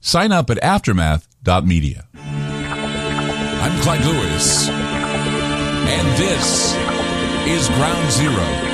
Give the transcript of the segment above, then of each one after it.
sign up at aftermath.media. I'm Clyde Lewis, and this is Ground Zero.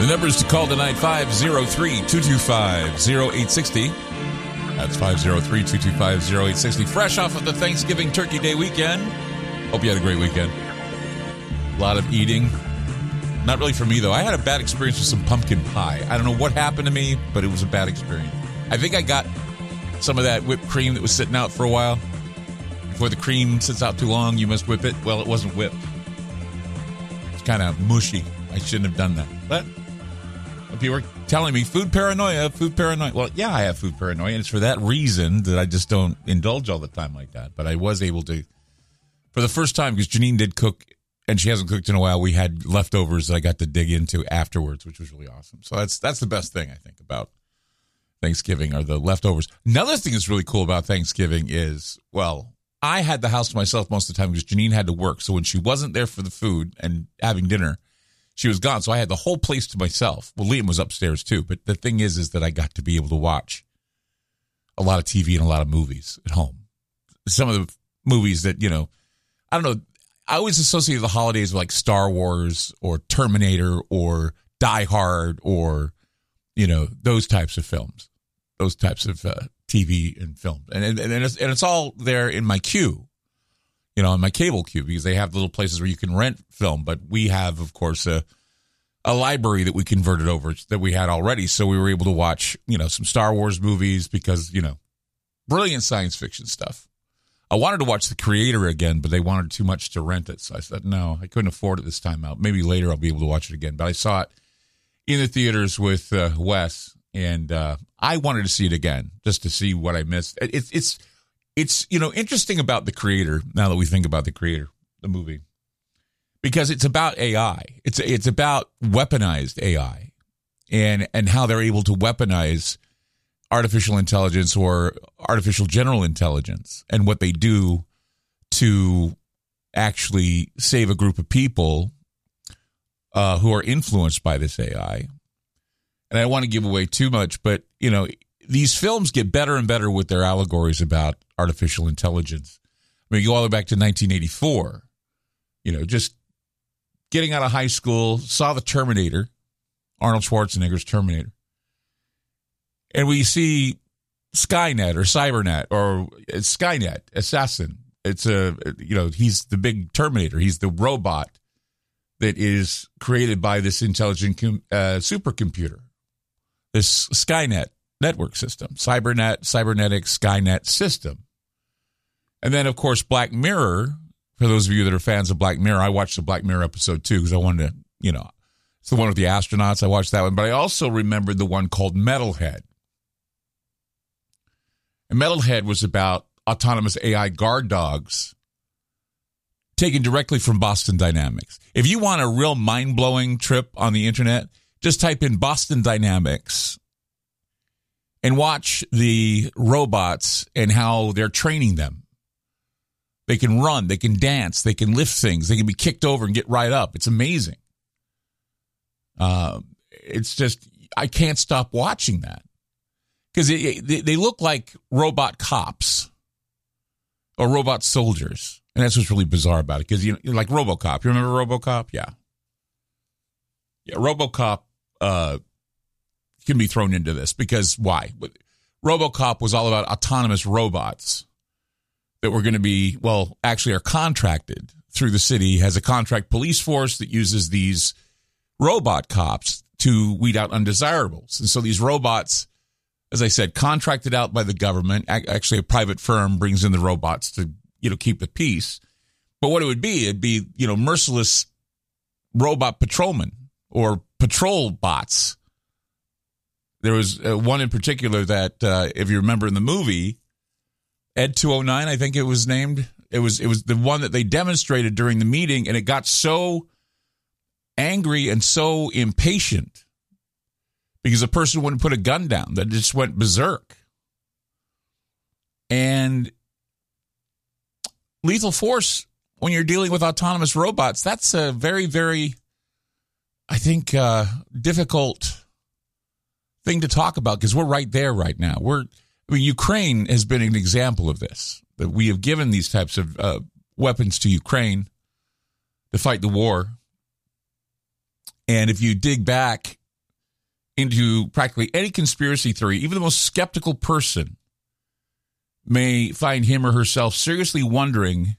The number is to call tonight 503 225 0860. That's 503 225 0860. Fresh off of the Thanksgiving Turkey Day weekend. Hope you had a great weekend. A lot of eating. Not really for me, though. I had a bad experience with some pumpkin pie. I don't know what happened to me, but it was a bad experience. I think I got some of that whipped cream that was sitting out for a while. Before the cream sits out too long, you must whip it. Well, it wasn't whipped. It's kind of mushy. I shouldn't have done that. But people are telling me food paranoia, food paranoia. Well, yeah, I have food paranoia, and it's for that reason that I just don't indulge all the time like that. But I was able to, for the first time, because Janine did cook, and she hasn't cooked in a while. We had leftovers that I got to dig into afterwards, which was really awesome. So that's that's the best thing I think about Thanksgiving are the leftovers. Another thing that's really cool about Thanksgiving is, well, I had the house to myself most of the time because Janine had to work. So when she wasn't there for the food and having dinner she was gone. So I had the whole place to myself. Well, Liam was upstairs too. But the thing is, is that I got to be able to watch a lot of TV and a lot of movies at home. Some of the movies that, you know, I don't know. I always associate the holidays with like Star Wars or Terminator or Die Hard or, you know, those types of films, those types of uh, TV and film. And, and, and, it's, and it's all there in my queue you know, on my cable queue because they have little places where you can rent film. But we have, of course, a a library that we converted over that we had already, so we were able to watch, you know, some Star Wars movies because you know, brilliant science fiction stuff. I wanted to watch The Creator again, but they wanted too much to rent it, so I said no, I couldn't afford it this time out. Maybe later I'll be able to watch it again. But I saw it in the theaters with uh, Wes, and uh, I wanted to see it again just to see what I missed. It's it's it's you know interesting about the creator now that we think about the creator the movie because it's about ai it's it's about weaponized ai and and how they're able to weaponize artificial intelligence or artificial general intelligence and what they do to actually save a group of people uh, who are influenced by this ai and i don't want to give away too much but you know these films get better and better with their allegories about artificial intelligence. I mean, you go all the way back to 1984. You know, just getting out of high school, saw the Terminator, Arnold Schwarzenegger's Terminator, and we see Skynet or Cybernet or Skynet assassin. It's a you know he's the big Terminator. He's the robot that is created by this intelligent uh, supercomputer, this Skynet network system, Cybernet, cybernetic Skynet system. And then, of course, Black Mirror. For those of you that are fans of Black Mirror, I watched the Black Mirror episode too because I wanted to, you know, it's the one with the astronauts. I watched that one, but I also remembered the one called Metalhead. And Metalhead was about autonomous AI guard dogs taken directly from Boston Dynamics. If you want a real mind blowing trip on the internet, just type in Boston Dynamics and watch the robots and how they're training them. They can run, they can dance, they can lift things, they can be kicked over and get right up. It's amazing. Uh, it's just I can't stop watching that because they, look like robot cops or robot soldiers. And that's what's really bizarre about it. Because, you know, like Robocop. You remember Robocop? Yeah. Yeah, Robocop uh, can be thrown into this because why? Robocop was all about autonomous robots that were going to be, well, actually are contracted through the city, has a contract police force that uses these robot cops to weed out undesirables. And so these robots, as I said, contracted out by the government, actually a private firm brings in the robots to, you know, keep the peace. But what it would be, it'd be, you know, merciless robot patrolmen or patrol bots. There was uh, one in particular that, uh, if you remember in the movie, Ed 209, I think it was named. It was it was the one that they demonstrated during the meeting, and it got so angry and so impatient because a person wouldn't put a gun down that just went berserk. And lethal force when you're dealing with autonomous robots, that's a very, very, I think, uh, difficult thing to talk about because we're right there right now. We're, I mean, Ukraine has been an example of this. That we have given these types of uh, weapons to Ukraine to fight the war. And if you dig back into practically any conspiracy theory, even the most skeptical person may find him or herself seriously wondering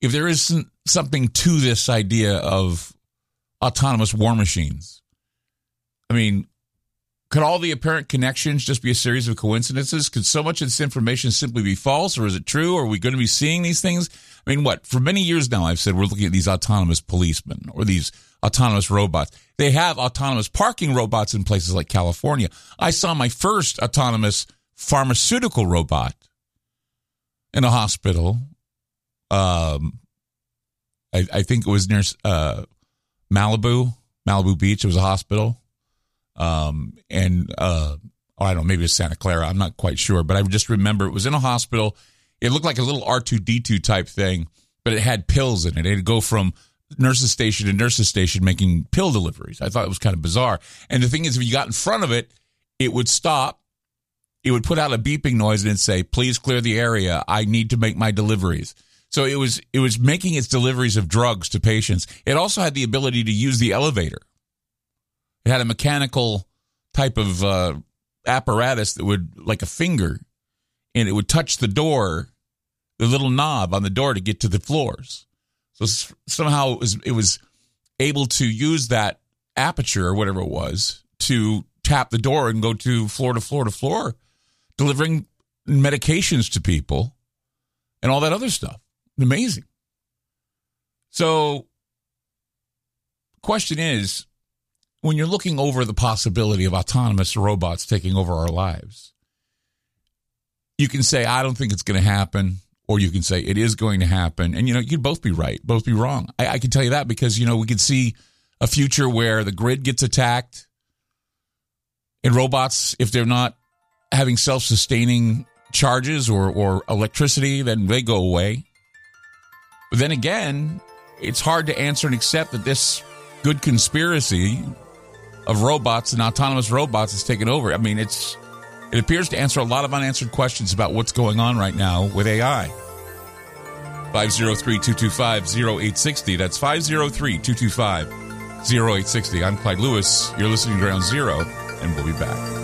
if there isn't something to this idea of autonomous war machines. I mean, could all the apparent connections just be a series of coincidences? Could so much of this information simply be false, or is it true? Are we going to be seeing these things? I mean, what? For many years now, I've said we're looking at these autonomous policemen or these autonomous robots. They have autonomous parking robots in places like California. I saw my first autonomous pharmaceutical robot in a hospital. Um, I, I think it was near uh, Malibu, Malibu Beach. It was a hospital. Um, and uh, oh, I don't know, maybe it's Santa Clara. I'm not quite sure, but I just remember it was in a hospital. It looked like a little R2D2 type thing, but it had pills in it. It'd go from nurse's station to nurse's station making pill deliveries. I thought it was kind of bizarre. And the thing is, if you got in front of it, it would stop. It would put out a beeping noise and it'd say, "Please clear the area. I need to make my deliveries." So it was it was making its deliveries of drugs to patients. It also had the ability to use the elevator. It had a mechanical type of uh, apparatus that would like a finger, and it would touch the door, the little knob on the door to get to the floors. So somehow it was, it was able to use that aperture or whatever it was to tap the door and go to floor to floor to floor, delivering medications to people and all that other stuff. Amazing. So, question is when you're looking over the possibility of autonomous robots taking over our lives, you can say, I don't think it's going to happen or you can say it is going to happen. And, you know, you could both be right, both be wrong. I, I can tell you that because, you know, we could see a future where the grid gets attacked and robots, if they're not having self sustaining charges or, or electricity, then they go away. But then again, it's hard to answer and accept that this good conspiracy of robots and autonomous robots is taken over. I mean, it's it appears to answer a lot of unanswered questions about what's going on right now with AI. 503 225 0860. That's 503 225 0860. I'm Clyde Lewis. You're listening to Ground Zero, and we'll be back.